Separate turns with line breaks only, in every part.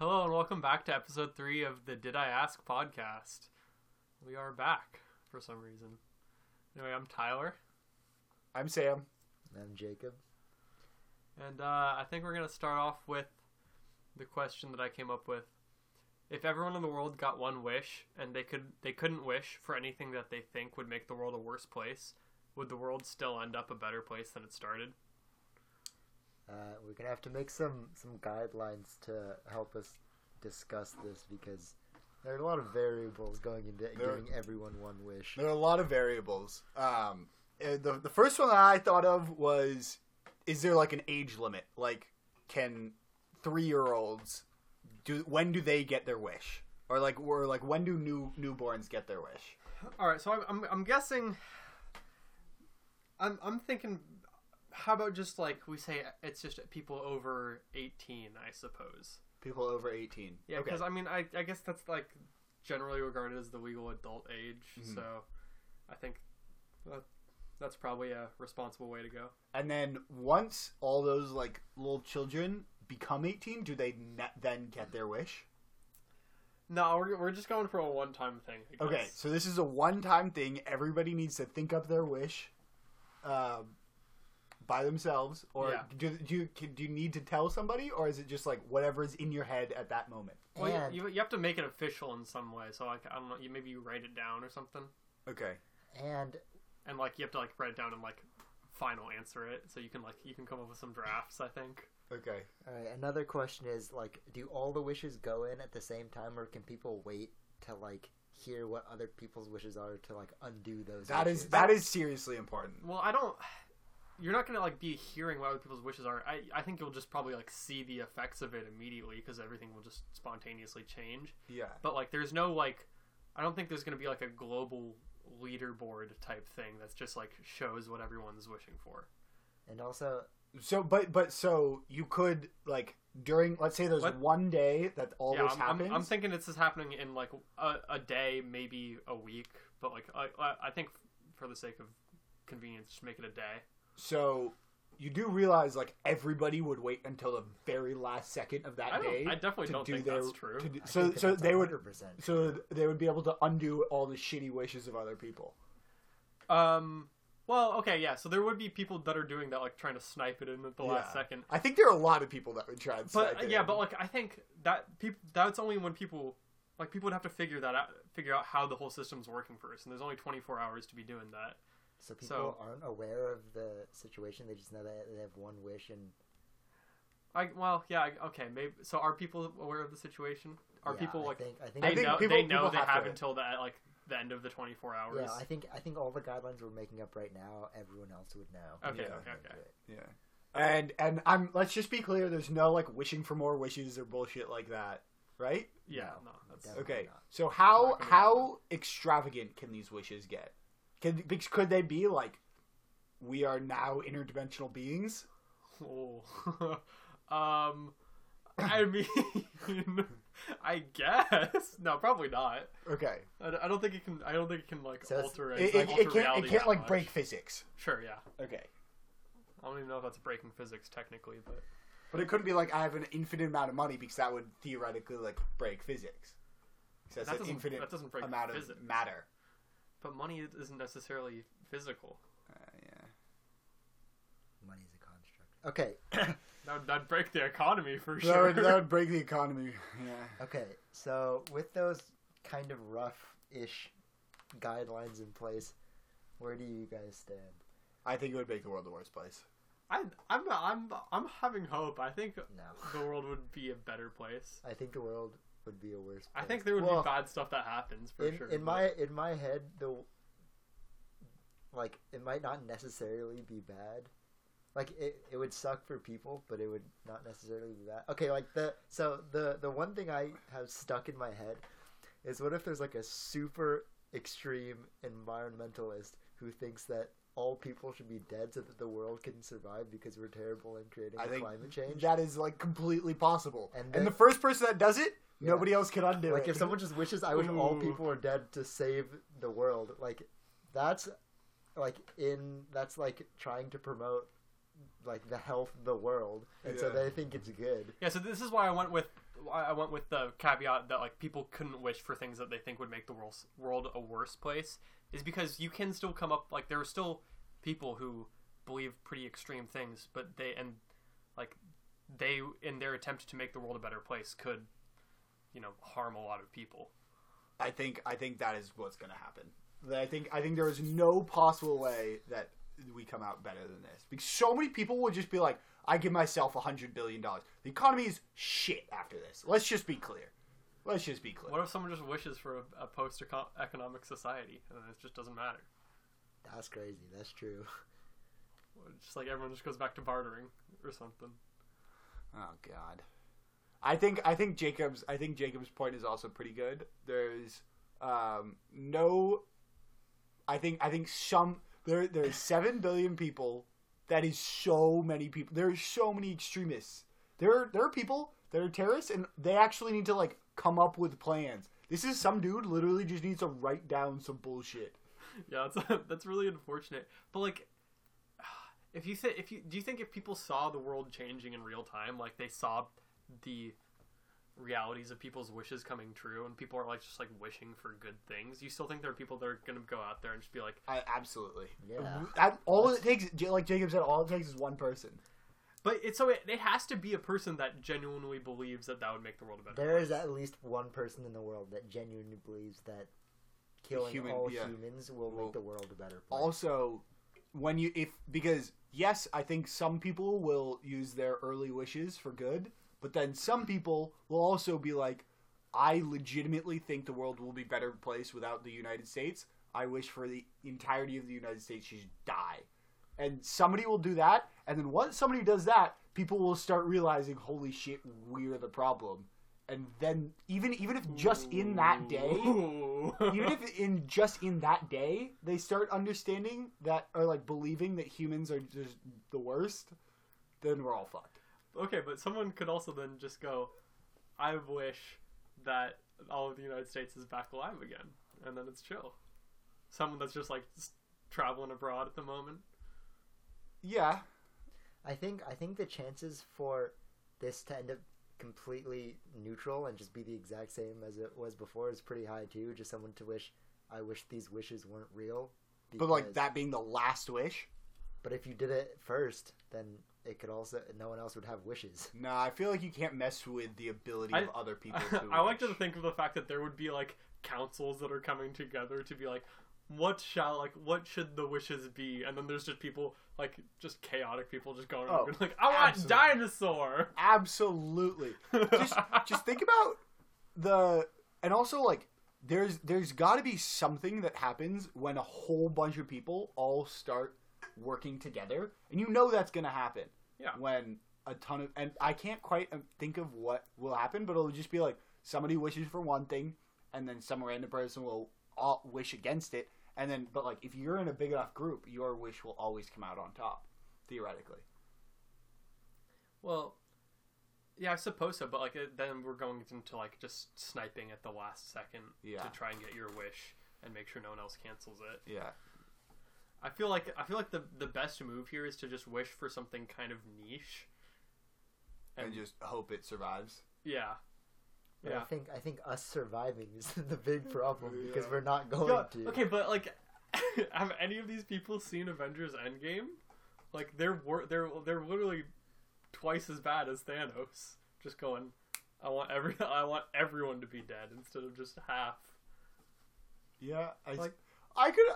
Hello and welcome back to episode three of the Did I Ask podcast. We are back for some reason. Anyway, I'm Tyler,
I'm Sam.
I'm Jacob.
and uh, I think we're gonna start off with the question that I came up with. If everyone in the world got one wish and they could they couldn't wish for anything that they think would make the world a worse place, would the world still end up a better place than it started?
Uh, we're gonna have to make some some guidelines to help us discuss this because there are a lot of variables going into
There-
giving everyone one wish.
There are a lot of variables. Um, uh, the the first one that I thought of was: Is there like an age limit? Like, can three year olds do? When do they get their wish? Or like, or like, when do new newborns get their wish?
All right, so I'm I'm, I'm guessing. I'm I'm thinking. How about just like we say it's just people over eighteen, I suppose.
People over eighteen.
Yeah,
Okay.
because I mean, I I guess that's like generally regarded as the legal adult age.
Mhm.
So, I think that, that's probably a responsible way to go.
And then once all those like little children become eighteen, do they ne- then get their wish?
No, we're we're just going for a one time thing.
Okay, so this is a one-time thing. Everybody needs to think up their wish, um, by themselves, or
Yeah.
do, do you can- do you need to tell somebody, or is it just like whatever is in your head at that moment?
Well, you-
and
you, you have to make it official in some way. So like I don't know, you maybe you write it down or something,
Okay.
and
and like you have to like write it down and like final answer it, so you can like you can come up with some drafts. I think.
Okay.
all right, another question is like, do all the wishes go in at the same time, or can people wait to like hear what other people's wishes are to like undo those?
That is
wishes?
that is seriously important.
Well, I don't. You're not gonna like be hearing what other people's wishes are. I I think you'll just probably like see the effects of it immediately because everything will just spontaneously change.
Yeah.
But like, there's no like, I don't think there's gonna be like a global leaderboard type thing that's just like shows what everyone's wishing for.
and also
So, but but so you could like during let's say there's
What?
one day that all
yeah,
this
I'm, I'm,
happens.
I'm thinking this is happening in like a, a day, maybe a week. But like, I I- I think for the sake of convenience, just make it a day.
So you do realize like everybody would wait until the very last second of that
I,
day.
don't, I definitely
to
don't
do
think
their,
that's true.
to do-
I
so
think that
so
that's
they would
100%
so they would be able to undo all the shitty wishes of other people.
Um. Well, okay, yeah. So there would be people that are doing that, like trying to snipe it in at the last
Yeah.
second.
I think there are a lot of people that would try and
But
snipe it
yeah,
in.
but like I think that people that's only when people like people would have to figure that out, figure out how the whole system's working first, and there's only 24 hours to be doing that.
So people
So-
aren't aware of the situation. They just know that they have one wish, and
I well, yeah, okay, maybe. So are people aware of the situation? Are
yeah,
people
I
like
think, I think,
they
think
know
people-
they know
people
they
have
have until the like the end of the 24 hours?
yeah, I think I think all the guidelines we're making up right now, everyone else would know.
Okay,
Yeah.
okay, okay.
yeah. And and I'm let's just be clear. There's no like wishing for more wishes or bullshit like that, right?
Yeah,
No,
no, that's.
Okay.
not.
So how
Not gonna
how extravagant can these wishes get? Can could they be like we are now interdimensional beings?
Oh. um, I mean, I guess no, probably not.
Okay.
I, I don't think it can. I don't think it can like
So
alter
It,
like,
it,
alter
it can't it can't like
much.
break physics.
Sure, yeah.
Okay.
I don't even know if that's breaking physics technically, but
But it couldn't be like I have an infinite amount of money because that would theoretically like break physics.
that
that's an
doesn't
infinite
that doesn't break
amount
physics.
of matter.
But money isn't necessarily physical.
Uh, yeah.
Money's a construct. Okay,
That would that'd break the economy for
That
sure.
would, that would break the economy. Yeah.
okay. So with those kind of rough-ish guidelines in place, where do you guys stand?
I think it would make the world the worst place.
I, I'm I'm I'm having hope. I think
No,
the world would be a better place.
I think the world would be a worse.
I think there would
Well,
be bad stuff that happens for
in,
sure.
in
but-
my in my head the like it might not necessarily be bad like it, it would suck for people but it would not necessarily be bad okay like the so the the one thing i have stuck in my head is what if there's like a super extreme environmentalist who thinks that all people should be dead so that the world can survive because we're terrible in creating
I think
climate change
that is like completely possible.
And
And,
the-
the first person that does it,
Yeah.
Nobody else can undo
like
it.
Like if someone just wishes i wish all people were dead to save the world like that's like in that's like trying to promote like the health of the world and so they think it's good.
Yeah, so this is why I went with I I went with the caveat that like people couldn't wish for things that they think would make the world world a worse place is because you can still come up like there are still people who believe pretty extreme things, but they and like they in their attempt to make the world a better place could you know harm a lot of people.
I think I think that is what's going to happen. I think I think there is no possible way that we come out better than this because so many people will just be like, "I give myself a hundred billion dollars." The economy is shit after this. Let's just be clear. Let's just be clear.
What if someone just wishes for a, a post economic society and it just doesn't matter?
That's crazy. That's true.
Just like everyone just goes back to bartering or something.
Oh God. I think I think Jacob's I think Jacob's point is also pretty good. There's um, no I think I think some there there's seven billion people. That is so many people. There's so many extremists. There are, there are people that are terrorists and they actually need to like come up with plans. This is some dude literally just needs to write down some bullshit.
Yeah, that's that's really unfortunate. But like if you think if you do you think if people saw the world changing in real time, like they saw the realities of people's wishes coming true and people are like just like wishing for good things you still think there are people that are gonna go out there and just be like
I, absolutely.
Yeah.
That, all it takes, like Jacob said, all it takes is one person.
but it's so it, it has to be a person that genuinely believes that that would make the world a better
There is
place.
at least one person in the world that genuinely believes that killing
Human-
all
yeah.
humans will
Well,
make the world a better place.
also when you if because yes i think some people will use their early wishes for good but then some people will also be like i legitimately think the world will be a better place without the united states. I wish for the entirety of the united states to just die. And somebody will do that. And then once somebody does that people will start realizing holy shit we're the problem. And then even even if just in that day even if in just in that day they start understanding that or like believing that humans are just the worst, then we're all fucked.
Okay, but someone could also then just go, I wish that all of the United States is back alive again, and then it's chill. Someone that's just like s- traveling abroad at the moment.
Yeah,
I think I think the chances for this to end up completely neutral and just be the exact same as it was before is pretty high too. Just someone to wish, I wish these wishes weren't real.
but like that being the last wish.
But if you did it first, then it could also no one else would have wishes.
Nah, I feel like you can't mess with the ability
I-
of other people. To
I like to think of the fact that there would be like councils that are coming together to be like, what shall like what should the wishes be? And then there's just people like just chaotic people just going
Oh,
around like, I want dinosaur.
Absolutely. just just think about the and also like there's there's got to be something that happens when a whole bunch of people all start working together and you know that's going to happen
Yeah.
when a ton of and i can't quite uh, think of what will happen but it'll just be like somebody wishes for one thing and then some random person will all wish against it and then but like if you're in a big enough group your wish will always come out on top theoretically
Well, yeah, I suppose so. But like, then we're going into like just sniping at the last second
Yeah.
to try and get your wish and make sure no one else cancels it.
yeah
I feel like I feel like the the best move here is to just wish for something kind of niche.
and
And-
just hope it survives
Yeah.
But I think I think us surviving is the big problem because
Yeah.
we're not going
Yeah,
to.
okay, but like, have any of these people seen Avengers Endgame? Like, they're wor- they're they're literally twice as bad as Thanos. Just going, I want every I want everyone to be dead instead of just half.
Yeah, I,
Like-
I could,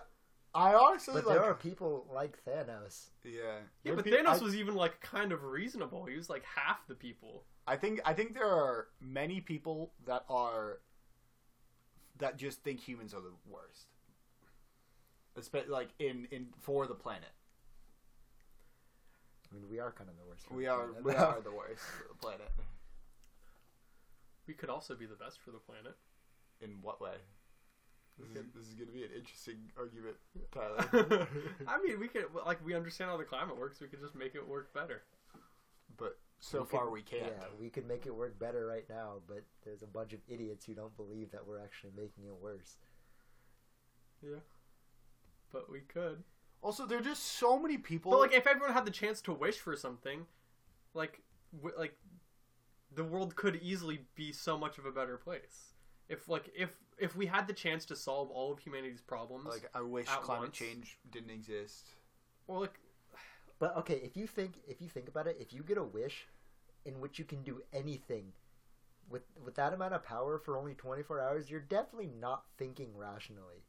I honestly
But
like,
there are people like Thanos.
yeah,
Yeah,
There
but
peop-
Thanos
I,
was even like kind of reasonable. He was like half the people.
I think, I think there are many people that are, that just think humans are the worst, especially like in in for the planet.
I mean, we are kind of the worst.
We
the
are,
planet.
we are the worst for the planet.
We could also be the best for the planet.
In what way? This is,
mm-hmm.
this is going to be an interesting argument, Tyler.
I mean, we could like we understand how the climate works. We could just make it work better.
but so
We
far
could-
we can't.
Yeah, we could make it work better right now, but there's a bunch of idiots who don't believe that we're actually making it worse.
Yeah, but we could.
Also, there are just so many people.
But like, if everyone had the chance to wish for something, like, w- like, the world could easily be so much of a better place. If like if if we had the chance to solve all of humanity's problems,
Like I wish
At
climate
once.
change didn't exist.
or like
But okay, if you think if you think about it, if you get a wish in which you can do anything with with that amount of power for only 24 hours, you're definitely not thinking rationally.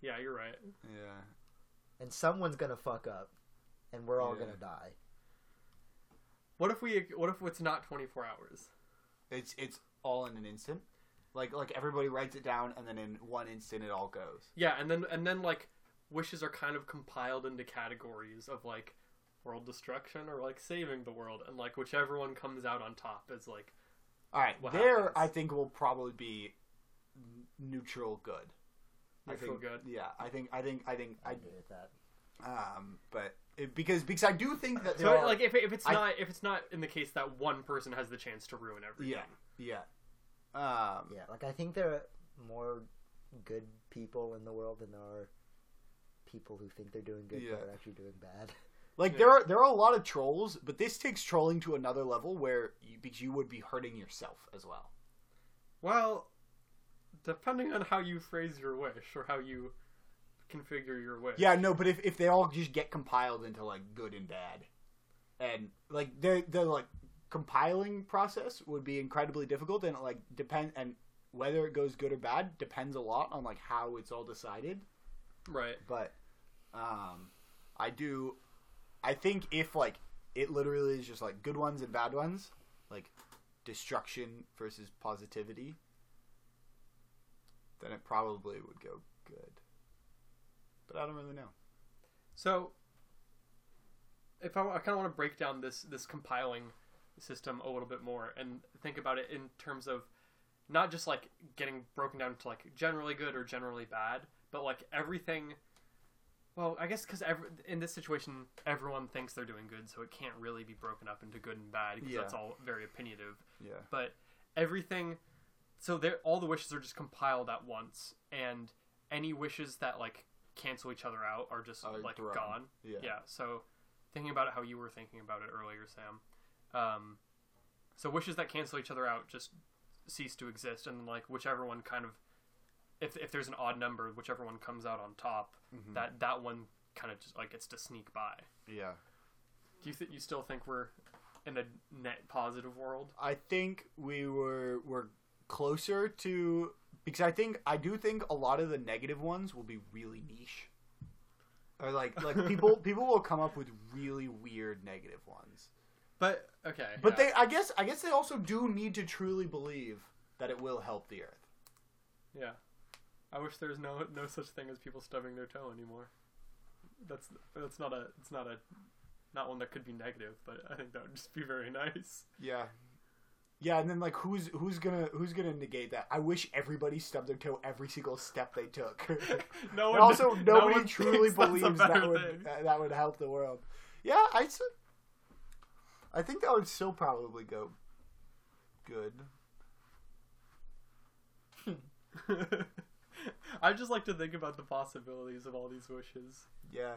yeah, you're right.
Yeah.
And someone's going to fuck up and we're all
Yeah.
going to die.
What if we what if it's not 24 hours?
It's it's all in an instant. Like like everybody writes it down and then in one instant it all goes.
Yeah, and then and then like wishes are kind of compiled into categories of like world destruction or like saving the world and like whichever one comes out on top is like
All right,
What
there
happens?
I think will probably be neutral good. I
neutral
think,
good.
Yeah, I think I think I think
I
I
agree with that.
um but it, because because I do think that there
So
are,
like if, if it's
I-
not if it's not in the case that one person has the chance to ruin everything.
yeah yeah um
Yeah, like I think there are more good people in the world than there are people who think they're doing good
Yeah.
but are actually doing bad.
Like
Yeah.
there are there are a lot of trolls, but this takes trolling to another level where you, because you would be hurting yourself as well.
Well, depending on how you phrase your wish or how you configure your wish.
Yeah, no, but if, if they all just get compiled into like good and bad, and like they they're like compiling process would be incredibly difficult, and like depend and whether it goes good or bad depends a lot on like how it's all decided.
Right.
But um, I do, I think if like it literally is just like good ones and bad ones, like destruction versus positivity, then it probably would go good. But I don't really know.
So, if I, I kind of want to break down this this compiling system a little bit more and think about it in terms of not just like getting broken down to like generally good or generally bad, but like everything. Well, I guess because in this situation, everyone thinks they're doing good, so it can't really be broken up into good and bad because
Yeah.
that's all very opinionative.
Yeah.
But everything, so there, all the wishes are just compiled at once, and any wishes that like cancel each other out are just
Are
like
thrown.
gone.
Yeah.
Yeah. So thinking about it how you were thinking about it earlier, Sam. Um, so wishes that cancel each other out just cease to exist, and like whichever one kind of, if if there's an odd number, whichever one comes out on top,
Mhm.
that that one kind of just like gets to sneak by.
Yeah.
Do you think you still think we're in a net positive world?
I think we were were closer to because I think I do think a lot of the negative ones will be really niche. Or like like people people will come up with really weird negative ones.
But okay.
But
yeah.
they I guess I guess they also do need to truly believe that it will help the earth.
Yeah. I wish there was no no such thing as people stubbing their toe anymore. That's that's not a it's not a not one that could be negative, but I think that would just be very nice.
Yeah. Yeah, and then like who's who's gonna who's gonna negate that? I wish everybody stubbed their toe every single step they took.
No one
also,
no
nobody
one
truly
thinks that's a
believes that would
thing.
that, that would help the world. Yeah, I I think that would still probably go good.
I just like to think about the possibilities of all these wishes.
Yeah.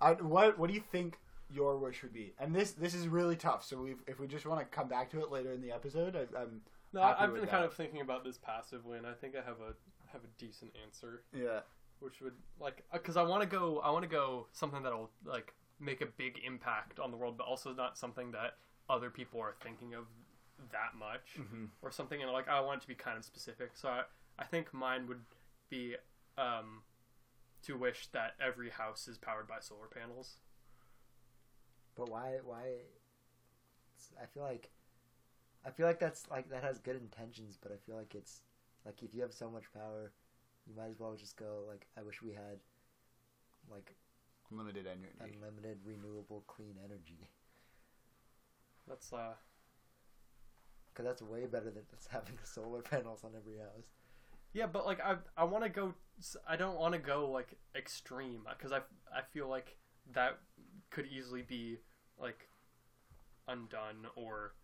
I, what what do you think your wish would be? And this this is really tough. So we if we just want to come back to it later in the episode, I, I'm
No, I've been kind of thinking about this passively, and I think I have a have a decent answer,
yeah
which would like uh, because I want to go I want to go something that'll like make a big impact on the world, but also not something that other people are thinking of that much.
Mhm.
or something and like I want it to be kind of specific. So I, I think mine would be um, to wish that every house is powered by solar panels.
But why? Why? I feel like, I feel like that's like that has good intentions, but I feel like it's like if you have so much power, you might as well just go like, I wish we had like
limited energy.
unlimited renewable clean energy,
That's uh
because that's way better than just having solar panels on every house.
yeah, but like I I want to go I don't want to go like extreme because I I feel like that could easily be like undone or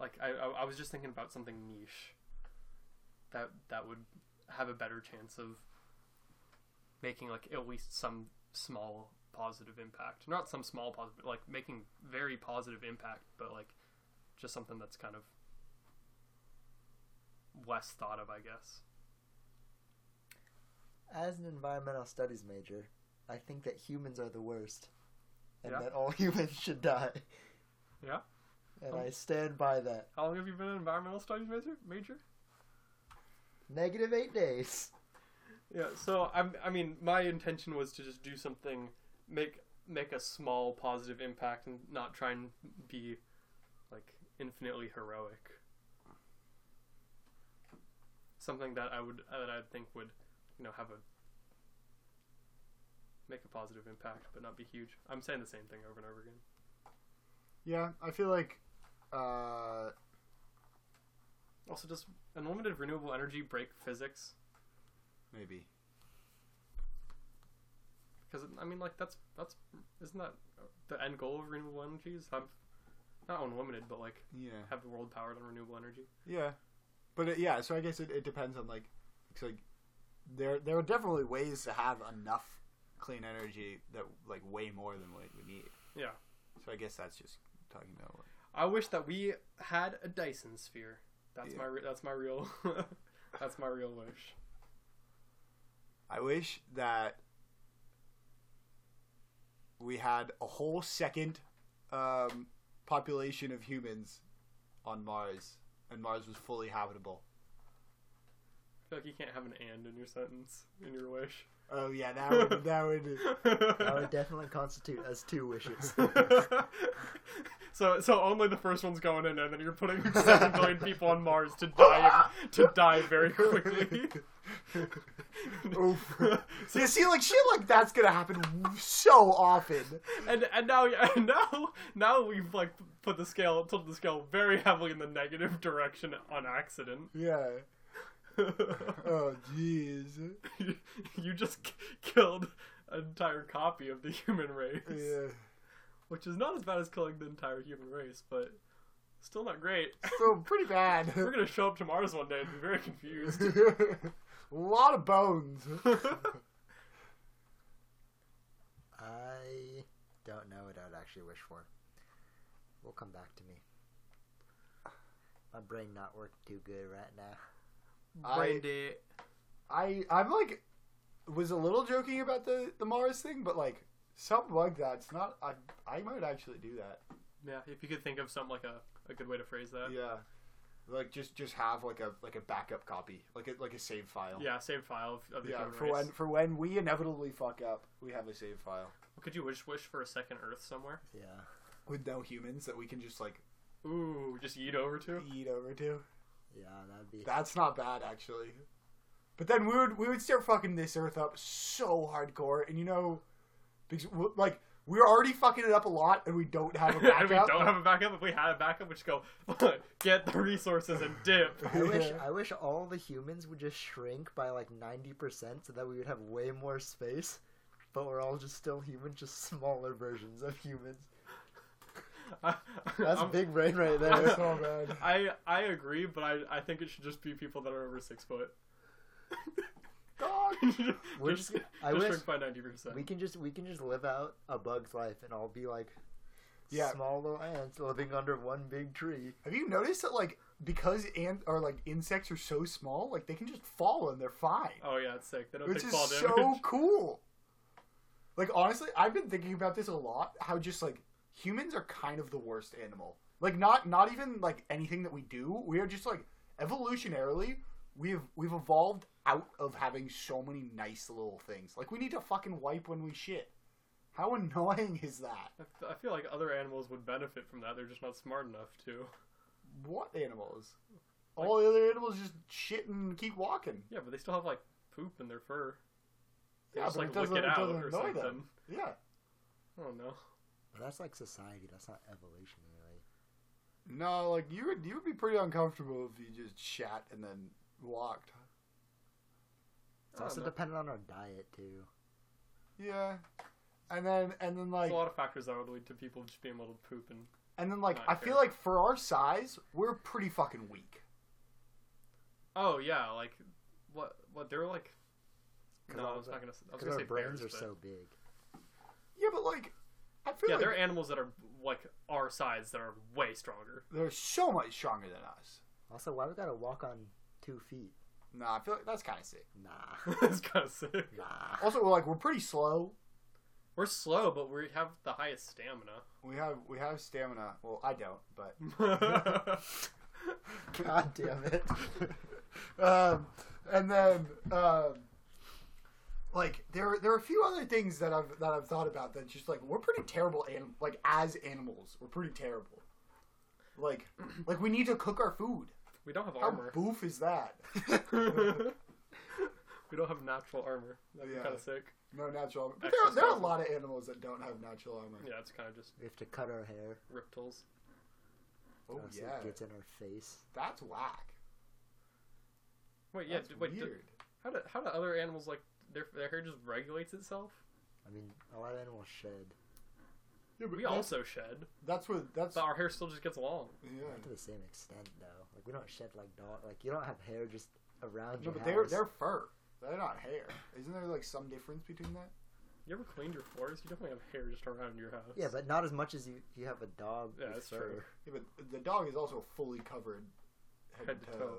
like I I, I was just thinking about something niche that that would have a better chance of making like at least some small positive impact not some small positive like making very positive impact but like just something that's kind of less thought of, I guess.
As an environmental studies major, I think that humans are the worst, and
Yeah.
that all humans should die.
Yeah?
And
Oh.
I um, stand by that.
How long have you been an environmental studies major? Major?
Negative eight days.
Yeah. So I'm. I mean, my intention was to just do something, make make a small positive impact, and not try and be like infinitely heroic. Something that I would that I think would, you know, have a make a positive impact, but not be huge. I'm saying the same thing over and over again.
Yeah, I feel like uh,
Also, does unlimited renewable energy break physics?
Maybe.
Because I mean, like that's that's isn't that the end goal of renewable energy? Is have not unlimited, but like
Yeah.
have the world powered on renewable energy.
Yeah, but it, yeah. So I guess it, it depends on like, like there there are definitely ways to have enough clean energy that like way more than what we need.
Yeah.
So I guess that's just talking about. Like,
I wish that we had a Dyson sphere. That's
Yeah.
my re- that's my real that's my real wish.
I wish that we had a whole second um, population of humans on Mars, and Mars was fully habitable.
I feel like you can't have an and in your sentence in your wish.
Oh yeah, that would that would.
That would definitely constitute as two wishes.
so so only the first one's going in, and then you're putting seven billion people on Mars to die to die very quickly.
Oof. See, see, like shit like that's gonna happen so often.
and and now and now now we've like put the scale tilted the scale very heavily in the negative direction on accident.
Yeah. Oh jeez.
you, you just k- killed an entire copy of the human race,
Yeah.
which is not as bad as killing the entire human race, but still not great.
So pretty bad.
We're gonna show up to Mars one day and be very confused.
A lot of bones.
I don't know what I would actually wish for. Will come back to me. My brain not working too good right now.
Brain
I-
dead.
I I'm like was a little joking about the the Mars thing, but like something like that. It's not. I I might actually do that.
Yeah, if you could think of something like a, a good way to phrase that.
Yeah. Like just just have like a like a backup copy, like a like a save file.
Yeah, save file of, of the
Yeah, for
race.
when for when we inevitably fuck up, we have a save file
Could you wish wish for a second Earth somewhere?
Yeah.
with no humans that we can just like
Ooh, just eat over to.
eat over to.
Yeah, that'd be.
That's not bad actually. But then we would we would start fucking this Earth up so hardcore, and you know, because like we're already fucking it up a lot, and we don't have a
and
backup.
we don't have a backup. If we had a backup, we just go get the resources and dip.
I wish I wish all the humans would just shrink by like ninety percent so that we would have way more space. But we're all just still human, just smaller versions of humans. That's
I'm-
big brain right
That's
there.
so bad.
I I agree, but I I think it should just be people that are over six foot.
Dog.
We're
just,
just- I
just
wish-
shrink by ninety percent.
we can just we can just live out a bug's life and all be like
Yeah.
small little ants living under one big tree.
Have you noticed that like because ant or like insects are so small, like they can just fall and they're fine,
Oh yeah, it's sick. They don't
which
take
is
fall
so cool. Like honestly, I've been thinking about this a lot. How just like humans are kind of the worst animal. Like not not even like anything that we do. We are just like evolutionarily we've we've evolved out of having so many nice little things. Like we need to fucking wipe when we shit. How annoying is that?
I feel like other animals would benefit from that. They're just not smart enough to.
What animals? All the other animals just shit and keep walking.
Yeah, but they still have like poop in their fur. They
Yeah,
just
but
like
it doesn't,
lick it
it
out
doesn't
or
annoy
something.
them. Yeah.
I don't know.
But that's like society. That's not evolution, really.
No, like you would you would be pretty uncomfortable if you just shat and then walked.
It's also
know.
dependent on our diet too.
Yeah. And then and then like
There's a lot of factors that would lead to people just being able to poop and.
and then like I
care.
feel like for our size, we're pretty fucking weak.
Oh yeah, like what? What they're like? No,
all
I was not gonna. s- I was
Because
gonna
our
say
brains
bears,
are
but-
so big.
Yeah, but like I feel
Yeah,
like
there are animals that are like our size that are way stronger.
they're so much stronger than us.
Also, why we gotta walk on two feet?
Nah, I feel like that's kind of sick.
Nah,
that's kind of sick.
nah.
Also, we're like we're pretty slow.
We're slow, but we have the highest stamina.
We have we have stamina. Well, I don't, but
God damn it.
um, and then um, like there there are a few other things that I've that I've thought about that just like we're pretty terrible anim- like as animals we're pretty terrible. Like like we need to cook our food.
We don't have armor.
How
armor.
boof is that?
we don't have natural armor. That'd be
Yeah.
kind of sick.
no natural armor. But there, are- there are a lot of animals that don't have natural armor.
Yeah, it's kind of just
We have to cut our hair.
reptiles.
Oh, oh
else
yeah,
it gets in our face.
that's whack.
Wait, yeah.
That's
d- wait, d-
weird.
how do how do other animals like their their hair just regulates itself?
I mean, a lot of animals shed.
Yeah, but
We
that's-
also shed,
That's what that's
but our hair still just gets long.
yeah.
Not to the same extent, though. Like we don't shed like dog. Like you don't have hair just around
No,
your
but
house.
they're they're fur. They're not hair. Isn't there like some difference between that?
You ever cleaned your floors? You definitely have hair just around your house.
Yeah, but not as much as you you have a dog.
Yeah,
with
that's
fur.
true.
Yeah, but the dog is also fully covered head,
Head
to
to
toe.
toe.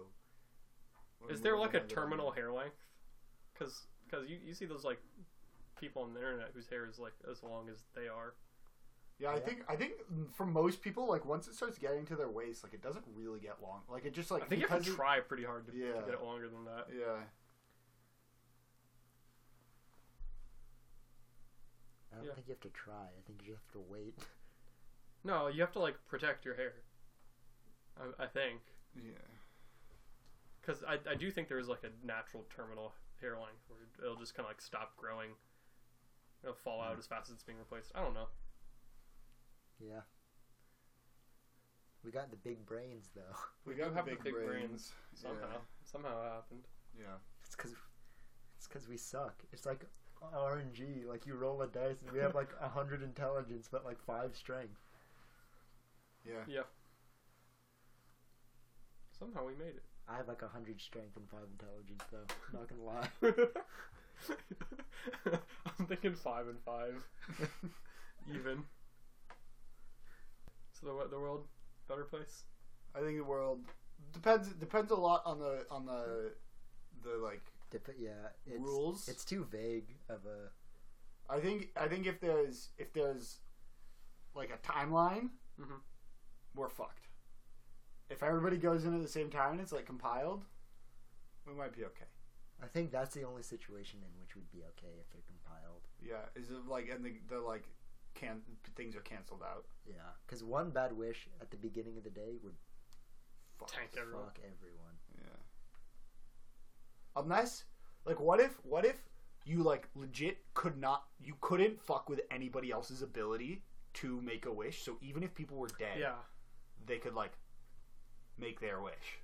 When
Is there
we
like a
look
terminal hair length? Because you, you see those like people on the internet whose hair is like as long as they are.
Yeah, I
Yeah.
think I think for most people, like once it starts getting to their waist, like it doesn't really get long. Like it just like
I think you have to
it-
try pretty hard to, to get it longer than that.
Yeah,
I don't
Yeah.
think you have to try. I think you just have to wait.
No, you have to like protect your hair. I, I think
yeah.
because I, I do think there's like a natural terminal hair length where it'll just kind of like stop growing. It'll fall out hmm. as fast as it's being replaced. I don't know.
Yeah. We got the big brains though.
We,
do
got
have
the
the
big,
big
brains.
brains Somehow, somehow it happened.
Yeah. yeah.
It's because it's because we suck. It's like RNG. Like you roll a dice and we have like a hundred intelligence but like five strength.
Yeah. Yeah.
Somehow we made it.
I have like a hundred strength and five intelligence though. Not gonna lie.
I'm thinking five and five, even. So the the world better place.
I think the world depends depends a lot on the on the the like
Dep- yeah, it's,
rules.
It's too vague of a.
I think I think if there's if there's like a timeline,
Mhm.
we're fucked. If everybody goes in at the same time and it's like compiled, we might be okay.
I think that's the only situation in which we'd be okay if they're compiled.
Yeah, is it like and the, the like can things are canceled out?
Yeah, because one bad wish at the beginning of the day would
Fuck.
Tank everyone.
fuck everyone.
Yeah. Unless, like, what if what if you like legit could not you couldn't fuck with anybody else's ability to make a wish? So even if people were dead,
Yeah.
they could like make their wish.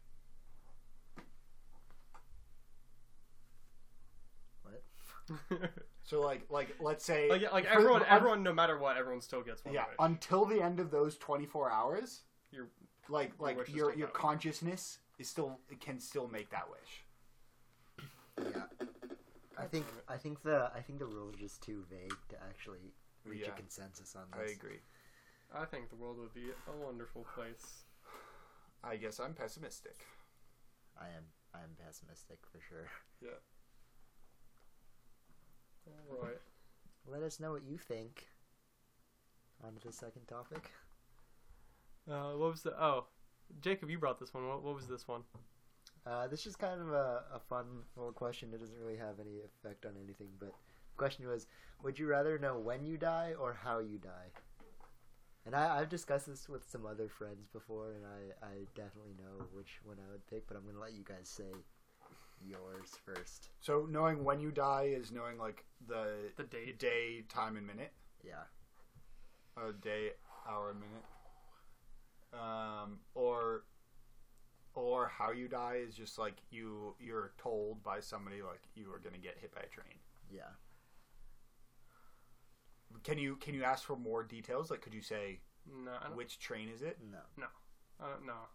What?
So like like let's say
like, yeah, like
for-
everyone,
un-
everyone, no matter what, everyone still gets one
yeah
wish.
until the end of those 24 hours
Your-
like
your
like
wish is
your your consciousness is still it can still make that wish
Yeah. I think I think the I think the rules are just too vague to actually reach
Yeah.
a consensus on this.
i agree
I think the world would be a wonderful place.
i guess i'm pessimistic
I am I am pessimistic for sure.
All right.
Let us know what you think. On the second topic.
Uh, what was the? Oh, Jacob, you brought this one. What, what was this one?
Uh, this is kind of a, a fun little question. It doesn't really have any effect on anything, but the question was, would you rather know when you die or how you die? And I, I've discussed this with some other friends before, and I, I definitely know which one I would pick, but I'm going to let you guys say yours first.
so knowing when you die is knowing like the
The date.
day time and minute
Yeah.
a day hour and minute um or or how you die is just like you you're told by somebody like you are gonna get hit by a train
Yeah.
can you can you ask for more details like could you say
No, I don't.
which train is it
No.
I don't know.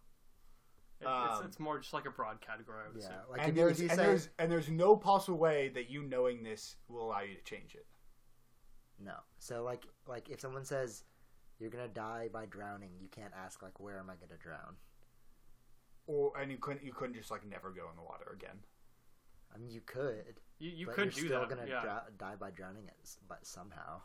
It,
Um,
it's, it's more just like a broad category. I would
Yeah.
say.
Like
and there's and
say,
there's and there's no possible way that you knowing this will allow you to change it
No. So like like if someone says you're gonna die by drowning, you can't ask like where am I gonna drown?
Or and you couldn't you couldn't just like never go in the water again.
I mean, you could.
You, you
but
could
you're
do
still
that,
gonna
yeah,
dra- die by drowning it, but somehow.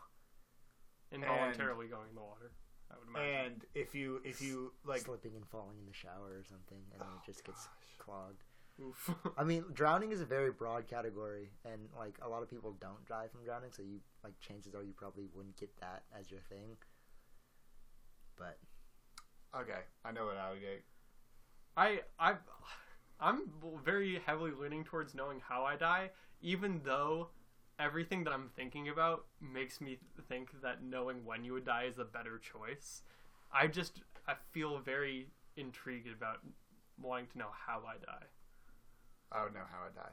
involuntarily going in the water. I would imagine.
And if you if you like
slipping and falling in the shower or something, and then
Oh,
it just gets
oh,
clogged.
Oof.
I mean, drowning is a very broad category, and like a lot of people don't die from drowning, so you like chances are you probably wouldn't get that as your thing. But
okay, I know what I would get.
I I I'm very heavily leaning towards knowing how I die, even though everything that I'm thinking about makes me think that knowing when you would die is a better choice. I just I feel very intrigued about wanting to know how I die.
I would know how I die.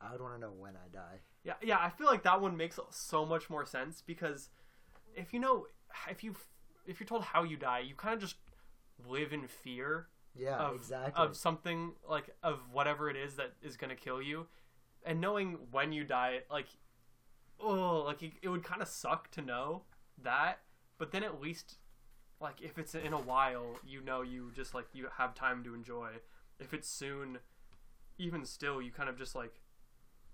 I would want to know when I die.
Yeah, yeah, I feel like that one makes so much more sense because if you know if you if you're told how you die, you kind of just live in fear
Yeah,
of,
exactly.
of something like of whatever it is that is going to kill you and knowing when you die like oh like it, it would kind of suck to know that but then at least like if it's in a while you know you just like you have time to enjoy if it's soon even still you kind of just like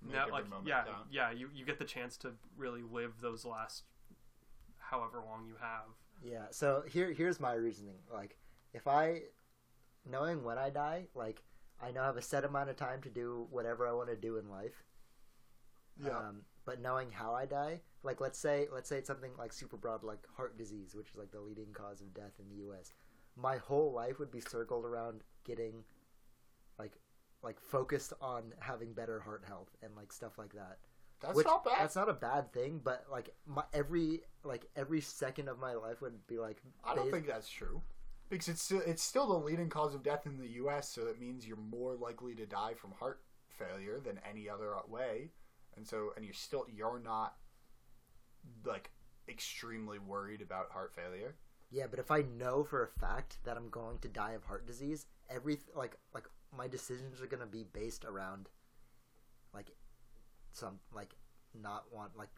no, like yeah
count.
yeah you, you get the chance to really live those last however long you have
Yeah. So here, here's my reasoning. Like, if I, knowing when I die, like, I know I have a set amount of time to do whatever I want to do in life.
Yeah.
Um, but knowing how I die, like, let's say, let's say it's something like super broad, like heart disease, which is like the leading cause of death in the U.S. My whole life would be circled around getting, like, like focused on having better heart health and like stuff like that.
That's
Which-
not bad.
That's not a bad thing, but like my every like every second of my life would be like.
I don't
based-
think that's true. Because it's still, it's still the leading cause of death in the U.S., so that means you're more likely to die from heart failure than any other way, and so and you're still you're not like extremely worried about heart failure.
Yeah, but if I know for a fact that I'm going to die of heart disease, every like like my decisions are gonna be based around like some like not want like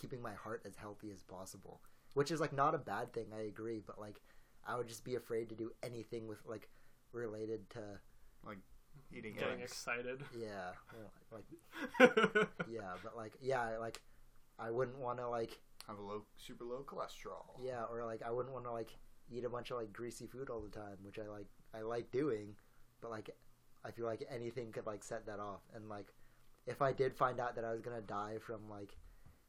keeping my heart as healthy as possible, which is like not a bad thing. I agree, but like I would just be afraid to do anything with like related to
Eating
getting
eggs.
excited
yeah well, like yeah, but like yeah like I wouldn't want to like
have a low, super low cholesterol.
Yeah, or like I wouldn't want to like eat a bunch of like greasy food all the time, which I like I like doing, but like I feel like anything could like set that off. And like if I did find out that I was gonna die from like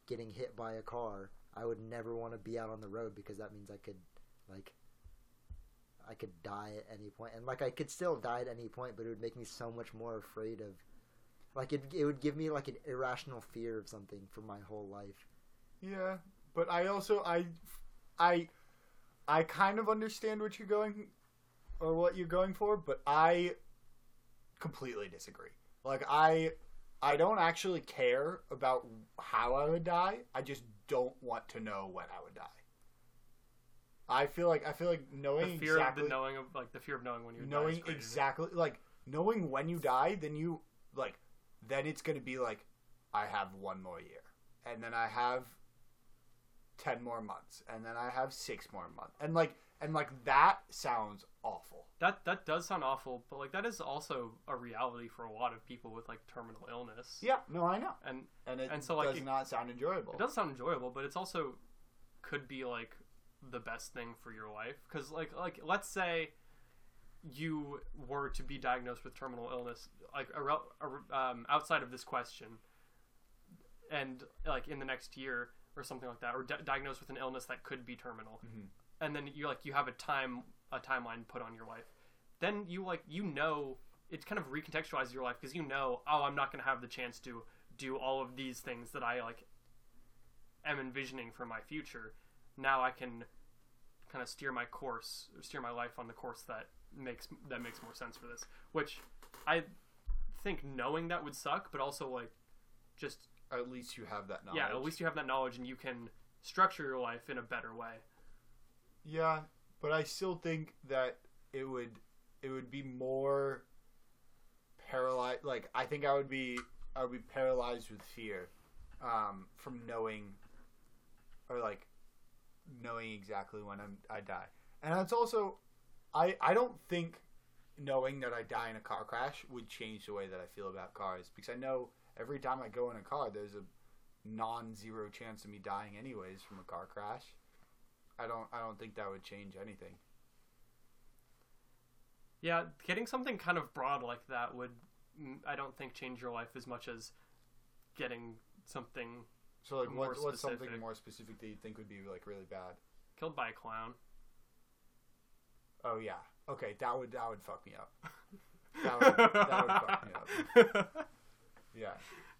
getting hit by a car, I would never want to be out on the road because that means I could like I could die at any point, and like I could still die at any point, but it would make me so much more afraid of. Like it, it would give me like an irrational fear of something for my whole life.
Yeah, but I also I I I kind of understand what you're going or what you're going for, but I completely disagree. Like I I don't actually care about how I would die. I just don't want to know when I would die. I feel like I feel like knowing
the fear
exactly
of the knowing of like the fear of knowing when you
knowing exactly like knowing when you die, then you like then it's gonna be like I have one more year, and then I have ten more months, and then I have six more months, and like and like that sounds awful.
that that does sound awful but like that is also a reality for a lot of people with like terminal illness
Yeah, no, I know,
and
and it
And so, like,
does
it-
not sound enjoyable.
it does sound enjoyable but it's also could be like the best thing for your life because like like let's say you were to be diagnosed with terminal illness like um, outside of this question and like in the next year or something like that or di- diagnosed with an illness that could be terminal
Mhm.
and then you like you have a time a timeline put on your life then you like you know it kind of recontextualizes your life because you know oh i'm not going to have the chance to do all of these things that i like am envisioning for my future now i can kind of steer my course or steer my life on the course that makes that makes more sense for this which i think knowing that would suck but also like just
At least you have that knowledge.
yeah at least you have that knowledge and you can structure your life in a better way
Yeah, but I still think that it would it would be more paralyzed. Like I think I would be I would be paralyzed with fear um, from knowing or like knowing exactly when I'm I die. And it's also I I don't think knowing that I die in a car crash would change the way that I feel about cars because I know every time I go in a car there's a non-zero chance of me dying anyways from a car crash. I don't I don't think that would change anything.
Yeah, getting something kind of broad like that would, mm, I don't think, change your life as much as getting something
So like what, what's something more specific that you think would be like really bad?
killed by a clown.
Oh yeah. Okay, that would that would fuck me up. That would, that would fuck me up. Yeah.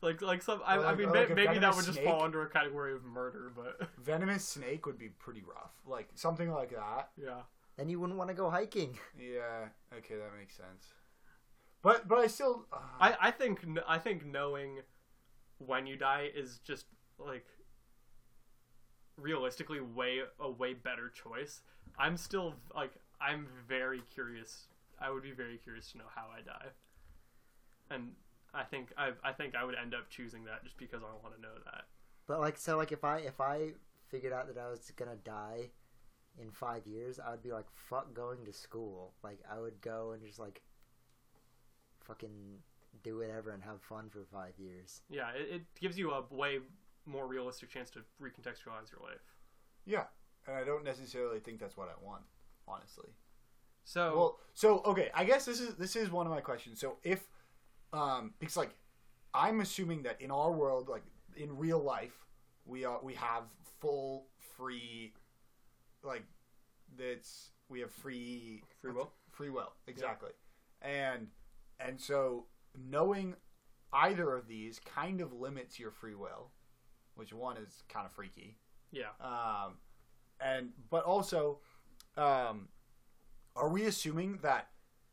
Like, like some. I,
Or
I mean,
like a
maybe that
venomous
would just
snake.
fall under a category of murder, but
Venomous snake would be pretty rough. Like something like that.
yeah.
Then you wouldn't want to go hiking.
Yeah. Okay, that makes sense. But but I still. Uh,
I, I think I think knowing when you die is just like realistically way a way better choice. I'm still like I'm very curious. I would be very curious to know how I die, and I think I I think I would end up choosing that just because I want to know that.
But like, so like, if I if I figured out that I was gonna die in five years, I would be like, fuck going to school. Like, I would go and just like fucking do whatever and have fun for five years.
Yeah, it, it gives you a way more realistic chance to recontextualize your life.
yeah, and I don't necessarily think that's what I want, honestly.
So
Well, so okay, I guess this is this is one of my questions. So if um because like I'm assuming that in our world like in real life we are we have full free like that's we have free
Free will?
free will exactly. And and so knowing either of these kind of limits your free will, which one is kind of freaky
yeah,
um, and but also, um, are we assuming that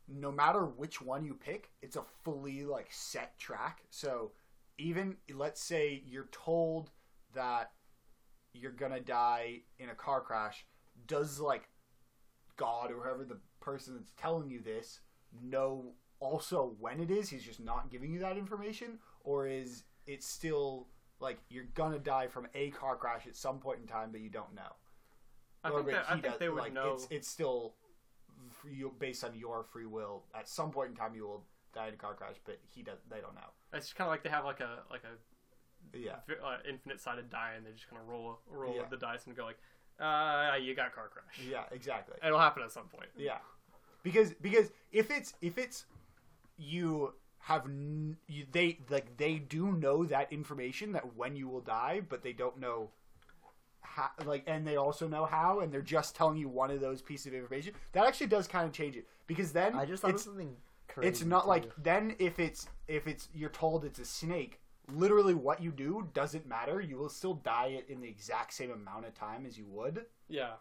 no matter which one you pick, it's a fully like set track? So even let's say you're told that you're gonna die in a car crash, does like God or whoever the person that's telling you this know also when it is? He's just not giving you that information, or is it still like you're gonna die from a car crash at some point in time, but you don't know?
I
Or
think that, I think
does-
they would
like,
know.
It's, it's still you based on your free will. At some point in time, you will die in a car crash, but he does. They don't know.
It's kind of like they have like a like a
Yeah.
uh, infinite sided die, and they just kind of roll roll
Yeah.
the dice and go like, uh, you got car crash.
Yeah. Exactly.
It'll happen at some point.
Yeah, because because if it's if it's you have n- you, they like they do know that information that when you will die, but they don't know how like and they also know how, and they're just telling you one of those pieces of information. That actually does kind of change it because then
I just thought of
it's
something crazy.
it's not like
do.
then if it's if it's you're told it's a snake. Literally, what you do doesn't matter. You will still die in the exact same amount of time as you would
Yeah,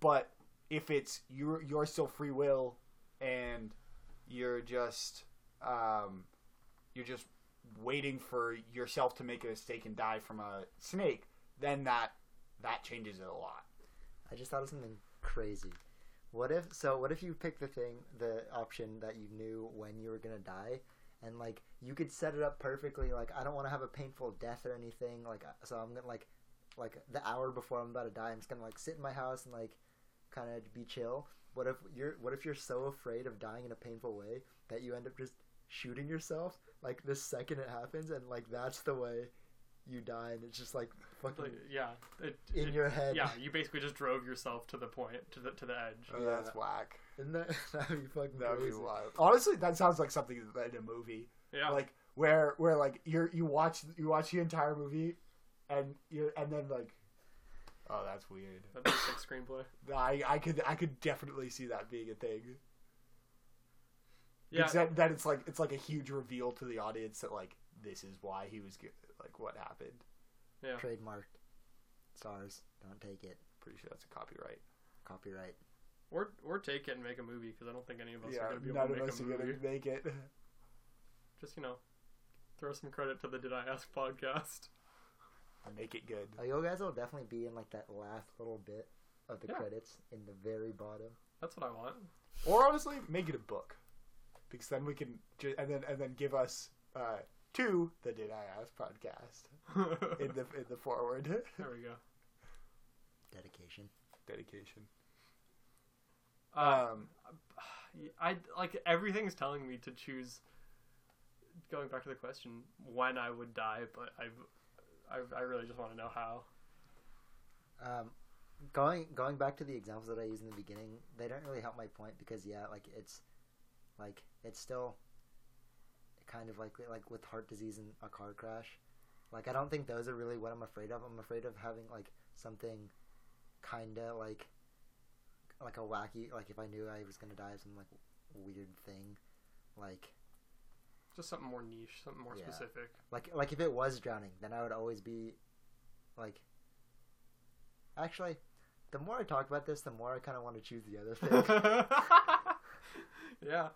but if it's you're you're still free will and you're just um you're just waiting for yourself to make a mistake and die from a snake then that that changes it a lot
I just thought of something crazy. What if so? What if you pick the thing, the option that you knew when you were gonna die, and like you could set it up perfectly. Like I don't want to have a painful death or anything. Like so, I'm gonna like like the hour before I'm about to die, I'm just gonna like sit in my house and like kind of be chill. What if you're What if you're so afraid of dying in a painful way that you end up just shooting yourself like the second it happens, and like that's the way you die, and it's just like fucking
like, yeah. It,
in
it-
your head.
yeah, you basically just drove yourself to the point to the to the edge.
oh,
Yeah.
that's whack
Isn't that that'd be fucking
that would be wild honestly that sounds like something in a movie
Yeah,
like where where like you're you watch you watch the entire movie and you and then like oh that's weird
that'd be a sick screenplay.
I, I could I could definitely see that being a thing.
Yeah,
Because that, that it's like it's like a huge reveal to the audience that like this is why he was good, like what happened.
yeah.
Trademarked. Stars. Don't take it.
Pretty sure that's a copyright.
Copyright.
Or or take it and make a movie because I don't think any of us are gonna be able to
of
make
us
a
are
movie.
gonna make it.
Just you know, throw some credit to the Did I Ask podcast.
make it good.
Oh, you guys will definitely be in like that last little bit of the
Yeah.
credits in the very bottom.
That's what I want.
Or honestly, make it a book, because then we can ju- and then and then give us uh, to the Did I Ask podcast in the in the forward.
there we go.
Dedication.
Dedication.
Uh,
Um,
I like everything's telling me to choose. Going back to the question, when I would die, but I've, I, I really just want to know how.
Um, going going back to the examples that I used in the beginning, they don't really help my point because yeah, like it's like it's still kind of like like with heart disease and a car crash. Like I don't think those are really what I'm afraid of. I'm afraid of having like something kinda like like a wacky like if I knew I was gonna die of some like weird thing. Like
Just something more niche, something more
Yeah.
specific.
like like if it was drowning, then I would always be like actually the more I talk about this, the more I kind of want to choose the other thing.
yeah.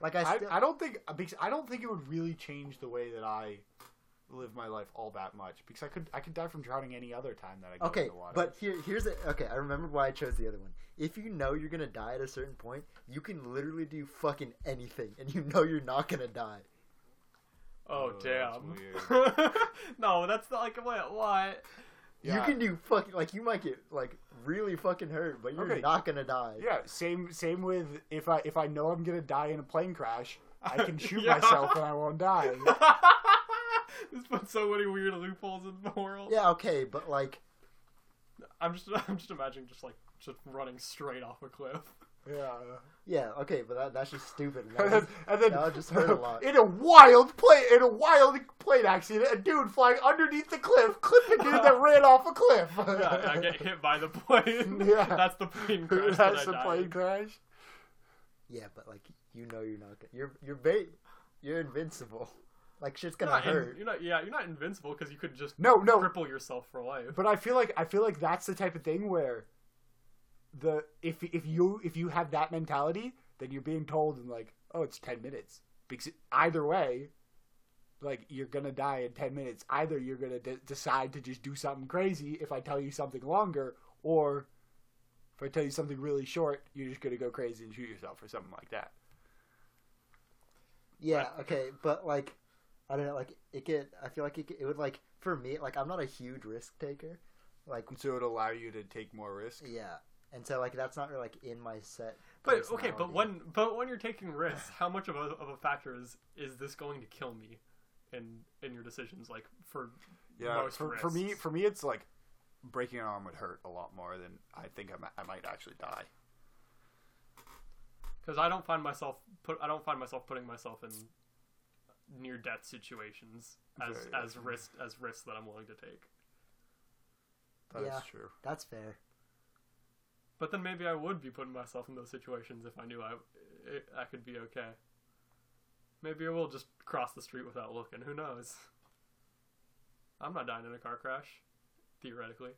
Like I
I,
still,
I don't think uh, because I don't think it would really change the way that I live my life all that much because I could I could die from drowning any other time that I go
okay,
in the water.
but here here's it. Okay, I remember why I chose the other one. If you know you're gonna die at a certain point, you can literally do fucking anything, and you know you're not gonna die.
Oh,
Oh, that's
damn. no, that's not like what? What?
You can do fucking like you might get like really fucking hurt, but you're
Okay.
not gonna die.
yeah, same same with if I if I know I'm gonna die in a plane crash, I can shoot
Yeah.
myself and I won't die.
this puts so many weird loopholes in the world.
Yeah, okay, but like
I'm just, I'm just imagining just like just running straight off a cliff.
Yeah.
yeah, okay, but that, that's just stupid. and that
And then,
was-
and then
that would just hurt a lot.
in a wild plane in a wild plane accident, a dude flying underneath the cliff clipped a dude that ran off a cliff.
Yeah, I get hit by the plane.
Yeah.
That's the plane crash.
That's
that
the
I
plane crash.
yeah, but like you know you're not gonna. You're you're bait. You're invincible. Like shit's gonna
not, in-
hurt.
you're not, yeah, you're not invincible because you could just
No, no,
cripple yourself for life.
But I feel like I feel like that's the type of thing where the if if you if you have that mentality, then you're being told in like, oh, it's ten minutes. Because either way, like you're gonna die in ten minutes. Either you're gonna de- decide to just do something crazy if I tell you something longer, or if I tell you something really short, you're just gonna go crazy and shoot yourself or something like that.
Yeah, okay, but like, I don't know, like it could. I feel like it, it would like for me, like I'm not a huge risk taker, like
So it'll allow you to take more risk.
yeah, and so like that's not really like in my set.
But okay, but when but when you're taking risks, how much of a of a factor is is this going to kill me in in your decisions? Like for
Yeah,
most
for, for me, for me, it's like breaking an arm would hurt a lot more than I think I might, I might actually die.
because I don't find myself put I don't find myself putting myself in near death situations as
Very
as risk as risks that I'm willing to take.
That's
Yeah.
true.
that's fair.
But then maybe I would be putting myself in those situations if I knew I I could be okay. Maybe I will just cross the street without looking. Who knows? I'm not dying in a car crash, theoretically.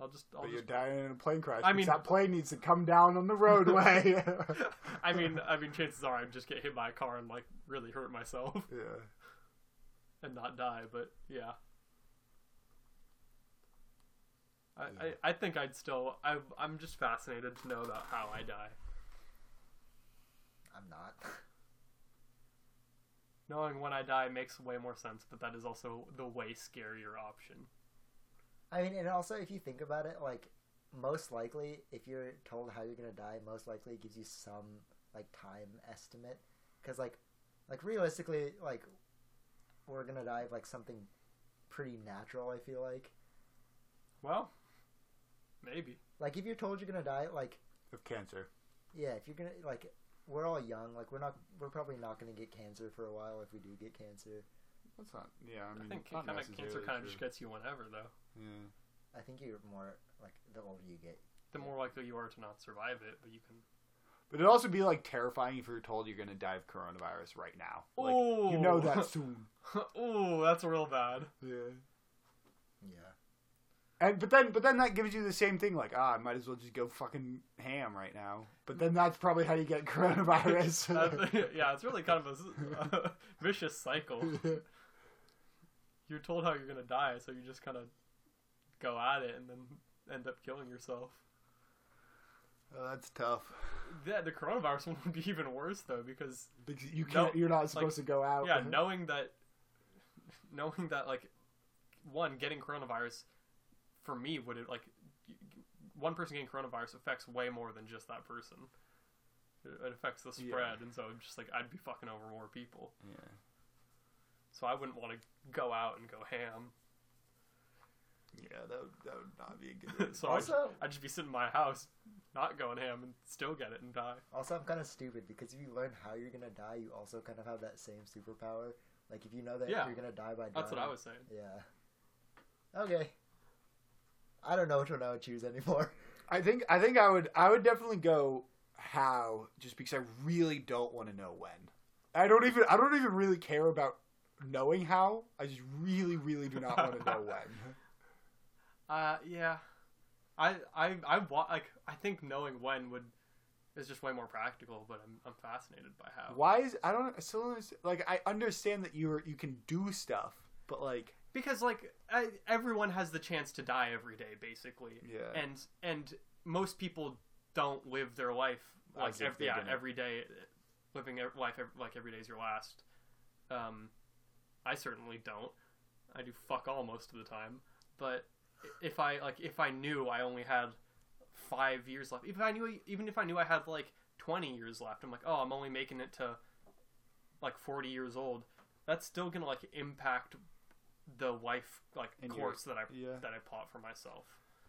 I'll just. I'll
But you're
just
dying in a plane crash.
I
mean- that plane needs to come down on the roadway.
I mean, I mean, chances are I'd just get hit by a car and like really hurt myself
yeah.
and not die. But yeah, I,
Yeah.
I, I think I'd still. I, I'm just fascinated to know about how I die.
I'm not.
Knowing when I die makes way more sense, but that is also the way scarier option.
I mean, and also if you think about it, like most likely, if you're told how you're gonna die, most likely it gives you some like time estimate, because like, like realistically, like we're gonna die of like something pretty natural. I feel like,
Well, maybe.
like if you're told you're gonna die, like
Of cancer.
yeah, if you're gonna like, we're all young, like we're not, we're probably not gonna get cancer for a while if we do get cancer.
That's not. Yeah, I
I,
mean,
think kind of cancer kind of just gets you whenever, though.
Yeah.
I think you're more like the older you get.
The more likely you are to not survive it, but you can.
But it'd also be like terrifying if you're told you're gonna die of coronavirus right now. Like,
Ooh.
you know that soon.
Ooh, that's real bad.
Yeah.
Yeah.
And but then but then that gives you the same thing. Like ah, I might as well just go fucking ham right now. But then that's probably how you get coronavirus.
That- yeah, it's really kind of a, a vicious cycle. You're told how you're gonna die, so you just kind of go at it and then end up killing yourself.
oh, that's tough.
Yeah, the coronavirus one would be even worse though because
Because you can't. You're not supposed to go out.
yeah, knowing that, knowing that like, one getting coronavirus for me would it like y- y- one person getting coronavirus affects way more than just that person. It, it affects the
Yeah.
spread, and so just like I'd be fucking over more people.
Yeah.
So I wouldn't want to go out and go ham.
Yeah, that would, that would not be a good.
so I'd,
Also-
I'd just be sitting in my house, not going ham, and still get it and die.
Also, I'm kind of stupid because if you learn how you're gonna die, you also kind of have that same superpower. Like if you know that
Yeah.
you're gonna die by dying.
That's what I was saying.
Yeah. Okay. I don't know which one I would choose anymore.
I think I think I would I would definitely go how just because I really don't want to know when. I don't even I don't even really care about knowing how. I just really really do not want to know when.
Uh, yeah, I I I want like I think knowing when would is just way more practical, but I'm I'm fascinated by how.
Why is I don't I still don't understand, like I understand that you're you can do stuff, but like
because like I, everyone has the chance to die every day basically.
Yeah.
and and most people don't live their life like every, yeah, every day living life like every day is your last. Um i certainly don't. I do fuck all most of the time. But if i like if i knew i only had five years left if i knew even if i knew i had like 20 years left i'm like oh i'm only making it to like 40 years old that's still gonna like impact the life like
And
course that i
yeah,
that i plot for myself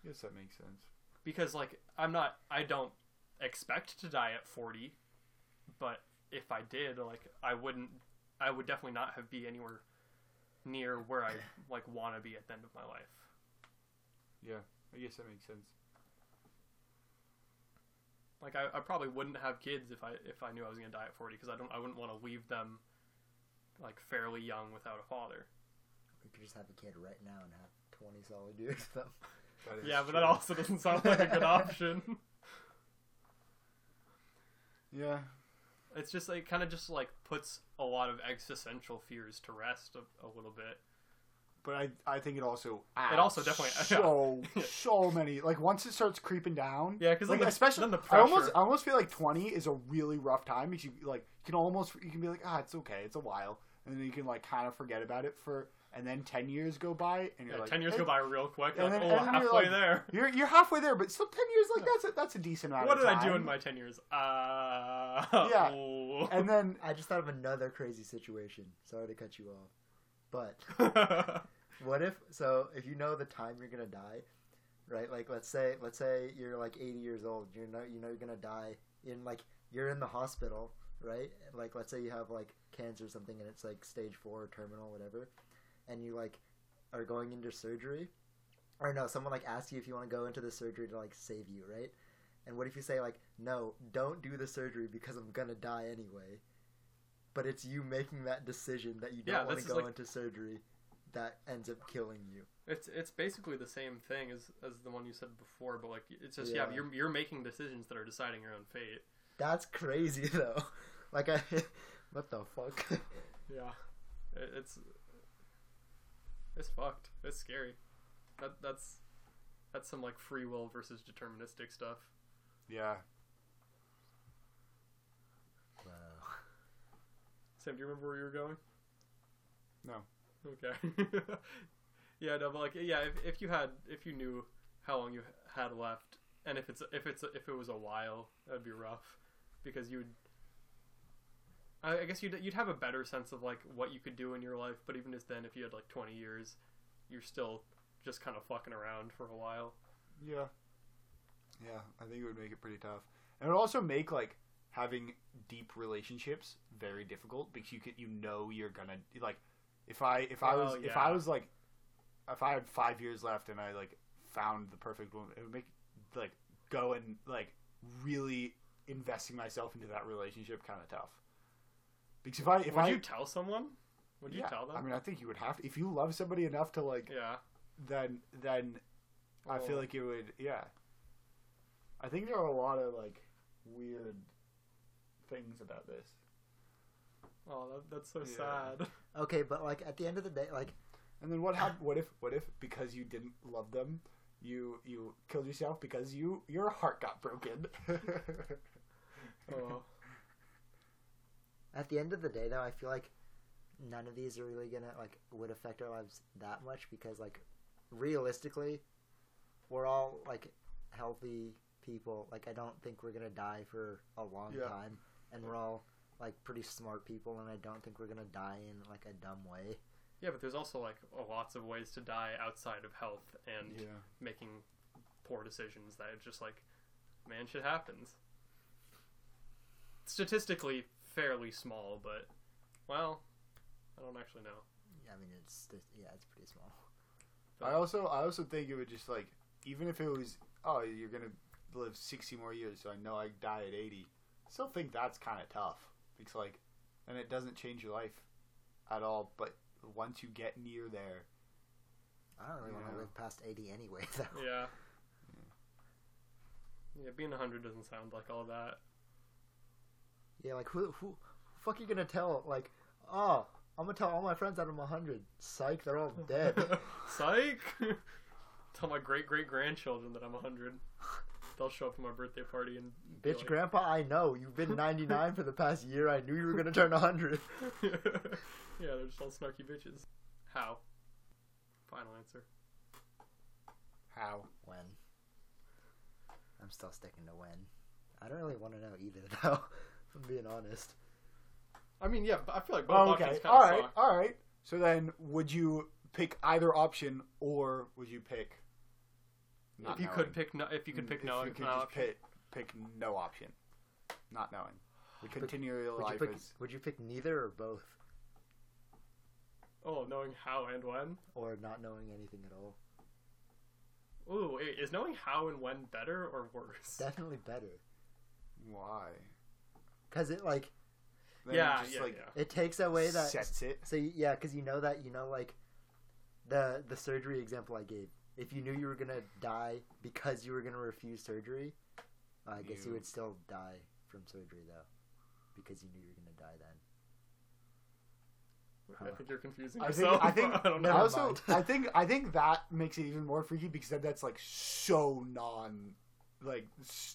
yes that makes sense.
because like I'm not I don't expect to die at 40 but if I did like I wouldn't I would definitely not have be anywhere near where I like want to be at the end of my life
Yeah, I guess that makes sense.
like I, I probably wouldn't have kids if I if I knew I was going to die at 40 because I don't I wouldn't want to leave them like fairly young without a father
We could just have a kid right now and have 20 solid years of them.
That is
yeah but
true.
that also doesn't sound like a good option
Yeah,
it's just like kind of just like puts a lot of existential fears to rest a, a little bit
but I I think it also
It also definitely-
so
Yeah.
so many like once it starts creeping down.
yeah because
like
the,
especially
then the
I almost
pressure-
I almost feel like twenty is a really rough time because you like you can almost you can be like ah it's okay it's a while and then you can like kind of forget about it for and then ten years go by and you're
Yeah,
like
ten years go by real quick.
And
Like,
then-
oh,
and then you're
halfway
like,
there.
You're you're halfway there, but still ten years like that's a, that's a decent amount.
What
of
did. I do in my ten years? Uh,
Yeah.
oh.
And then
I just thought of another crazy situation. Sorry to cut you off. But what if so if you know the time you're gonna die, right? Like let's say let's say you're like 80 years old. You know you know you're gonna die in like you're in the hospital, right? Like let's say you have like cancer or something and it's like stage four or terminal, whatever, and you like are going into surgery, or no, someone like asks you if you want to go into the surgery to like save you, right? And what if you say like, no, don't do the surgery because I'm gonna die anyway. But it's you making that decision that you don't want to go
like-
into surgery that ends up killing you.
it's it's basically the same thing as as the one you said before, but like it's just yeah,
Yeah.
you're you're making decisions that are deciding your own fate.
That's crazy though. Like I, what the fuck?
Yeah, it, it's it's fucked. It's scary. That that's that's some like free will versus deterministic stuff.
yeah,
wow.
Sam, do you remember where you were going?
No.
Okay. yeah, no, but like, yeah, if, if you had, if you knew how long you had left, and if it's if it's if it was a while, that'd be rough, because you'd. I, I guess you'd you'd have a better sense of like what you could do in your life, but even as then, if you had like twenty years, you're still just kind of fucking around for a while.
yeah, yeah. I think it would make it pretty tough, and it would also make like having deep relationships very difficult because you could you know you're gonna like if I if I oh, was
Oh,
if. I was like if I had five years left and I like found the perfect woman, it would make like go and like really investing myself into that relationship kind of tough. Because if I if
Would
I
you tell someone? Would you
yeah,
tell them?
I mean, I think you would have to. If you love somebody enough to like,
yeah.
then then I feel like it would. Yeah. I think there are a lot of like weird things about this.
Oh, that, that's so
Yeah.
sad.
Okay, but like at the end of the day, like
And then what happened? What if? What if because you didn't love them, you you killed yourself because you your heart got broken?
Oh.
At the end of the day though, I feel like none of these are really gonna like would affect our lives that much because like realistically, we're all like healthy people. Like I don't think we're gonna die for a long
Yeah.
time, and we're all like pretty smart people, and I don't think we're gonna die in like a dumb way.
Yeah, but there's also like lots of ways to die outside of health and
Yeah.
making poor decisions that it's just like, man, shit happens. Statistically, fairly small, but well, I don't actually know.
Yeah, I mean it's yeah, it's pretty small.
I also I also think it would just like even if it was oh you're gonna live sixty more years so I know I die at eighty. Still think that's kind of tough because like and it doesn't change your life at all. But once you get near there,
I don't really want to live past eighty anyway, though.
Yeah. Yeah, being 100 doesn't sound like all that.
Yeah, like who who fuck you gonna tell? Like, oh, I'm gonna tell all my friends that I'm hundred. Psych, they're all dead.
Psych! Tell my great great grandchildren that I'm 100. They'll show up to my birthday party and.
Bitch,
like-
grandpa, I know you've been 99 for the past year. I knew you were gonna turn 100.
yeah, they're just all snarky bitches. How? Final answer.
how
When? I'm still sticking to when. I don't really want to know either, though. If I'm being honest.
I mean, yeah, but I feel like both
oh,
options
okay
kind
all
of
right
suck.
all right. So then would you pick either option or would you pick? not
If you
knowing?
could pick no, if you could mm, pick
If
no,
you could
no
just
option.
pick pick no option, not knowing. We continue your
Would you
life
pick?
as
Would you pick neither or both,
Oh, knowing how and when.
or not knowing anything at all?
Ooh, wait, is knowing how and when better or worse?
Definitely better,
why.
Cause it like
Then it
yeah,
just,
yeah,
like,
yeah.
it takes away that.
sets it.
So yeah, because you know that you know like the the surgery example I gave. If you knew you were gonna die because you were gonna refuse surgery, I guess you
You-
would still die from surgery though, because you knew you were gonna die then.
I think you're confusing
I think
yourself.
I think
I don't know.
Also. I think I think that makes it even more freaky because then that's like so non like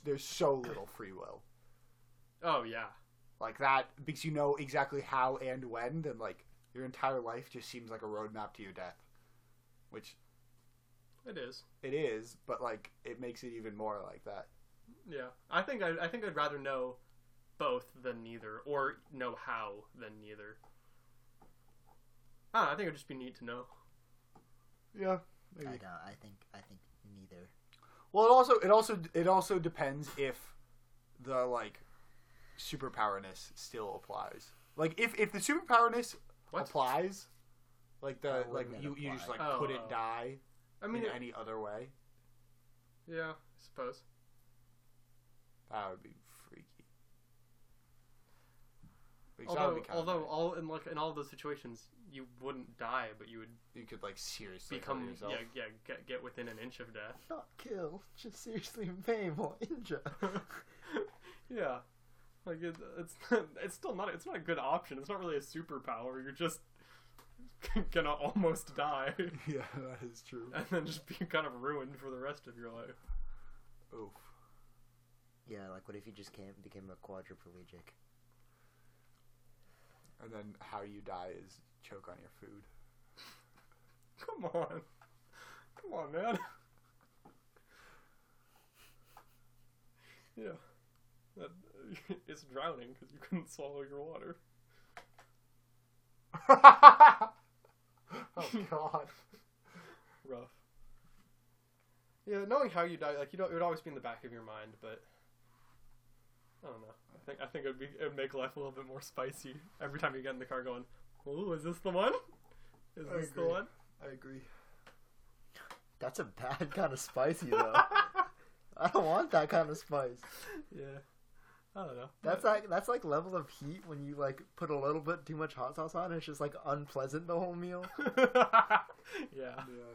there's so little free will.
Oh yeah,
Like that because you know exactly how and when then like your entire life just seems like a roadmap to your death. Which
it is.
it is, but like it makes it even more like that.
Yeah, I think I, I think I'd rather know both than neither, or know how than neither. Ah, I think it'd just be neat to know.
Yeah.
I don't. I think. I think neither.
Well, it also it also it also depends if the like superpowerness still applies. Like if if the superpowerness
What?
applies, like the
How
like
wouldn't it
you you just like?
Oh,
couldn't
oh.
die
I mean,
in
it-
any other way,
yeah, I suppose.
that would be freaky. Because that would
Although,
be kinda
although
nice.
all in like in all of those situations, you wouldn't die, but you would
you could like seriously hurt
become
yourself.
yeah yeah get get within an inch of death.
Not kill, just seriously maim or injure.
yeah, like it, it's it's still not it's not a good option. It's not really a superpower. You're just gonna almost die,
yeah, that is true.
and then just be kind of ruined for the rest of your life.
Oof.
yeah, like what if you just can't became a quadriplegic?
And then how you die is choke on your food.
Come on, come on, man. yeah, that it's drowning because you couldn't swallow your water.
oh god.
rough. Yeah, knowing how you die, like you don't, it would always be in the back of your mind, but I don't know. I think I think it'd be it'd make life a little bit more spicy every time you get in the car, going, "Oh, is this the one? Is
I
this the one?"
I agree.
That's a bad kind of spicy though. I don't want that kind of spice.
yeah, I don't know.
That's like that's like level of heat when you like put a little bit too much hot sauce on. It's just like unpleasant the whole meal.
yeah,
Yeah.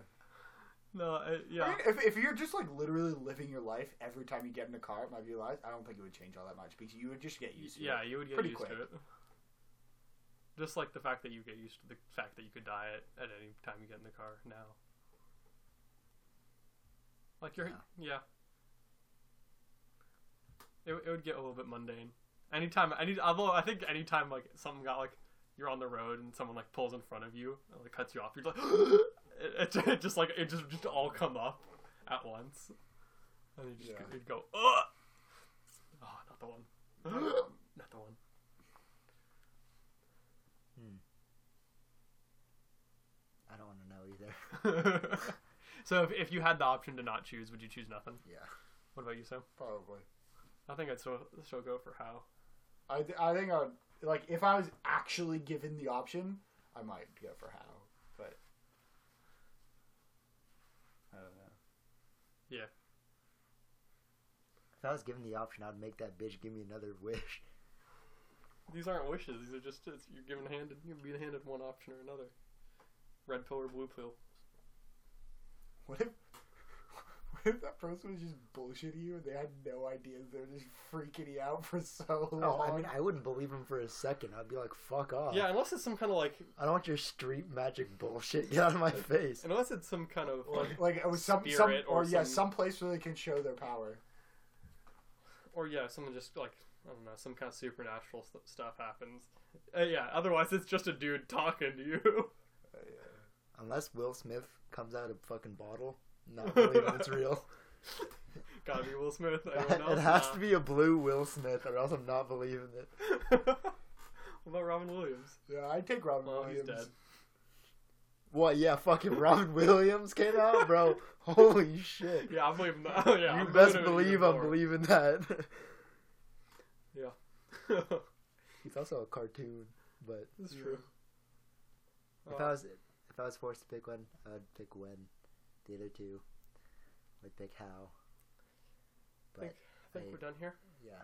no, uh,
I
yeah,
mean, if, if you're just like literally living your life every time you get in a car at my view life, I don't think it would change all that much because you would just get used to
yeah,
it.
Yeah, you would get
pretty
used
quick.
to it. Just like the fact that you get used to the fact that you could die at, at any time you get in the car now. Like you're, yeah. It, it would get a little bit mundane. Anytime, any although I think anytime like something got like you're on the road and someone like pulls in front of you and like cuts you off, you're like it, it, it just like it just just all come up, at once, and you just
Yeah.
you'd go, Ugh! oh, not the one, not the one. Hmm.
I don't want to know either.
so if, if you had the option to not choose, would you choose nothing?
Yeah,
What about you, Sam?
probably.
I think I'd still, still go for how.
I, th- I think I would like if I was actually given the option, I might go for how, but I don't know. Yeah.
If I was given the option, I'd make that bitch give me another wish.
These aren't wishes. These are just it's, you're given handed. You're being handed one option or another. Red pill or blue pill.
What if what if that person was just bullshitting you and they had no idea they were just freaking you out for so long?
Oh, I mean, I wouldn't believe him for a second. I'd be like, "Fuck off."
Yeah, unless it's some kind of like,
I don't want your street magic bullshit. Get out of my face.
unless it's some kind of like,
like, like it was some some
Spirit
or,
or
yeah
some-
some place where they can show their power.
or yeah, someone just like I don't know, some kind of supernatural st- stuff happens. Uh, yeah, otherwise it's just a dude talking to you.
Unless Will Smith comes out of a fucking bottle, not believing it's real.
Gotta be Will Smith. Else?
it has
Nah.
to be a blue Will Smith, or else I'm not believing it.
what about Robin Williams?
Yeah, I'd take Robin
Well, he's
Williams.
dead.
What? Yeah, fucking Robin Williams came out, bro. Holy shit!
Yeah, I'm believing that. yeah,
you
I'm
best believe I'm believing that.
Yeah,
He's also a cartoon, but
that's true.
if
Uh,
I was if I was forced to pick one, I would pick when. The other two would pick how. But
think, I think
I-
we're done here.
yeah,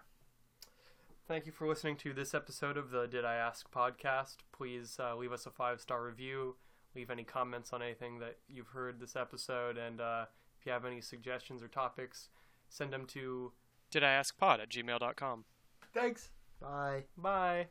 Thank you for listening to this episode of the Did I Ask podcast. Please uh, leave us a five star review. Leave any comments on anything that you've heard this episode. And uh, if you have any suggestions or topics, send them to didaskpod at gmail.com.
Thanks.
bye.
Bye.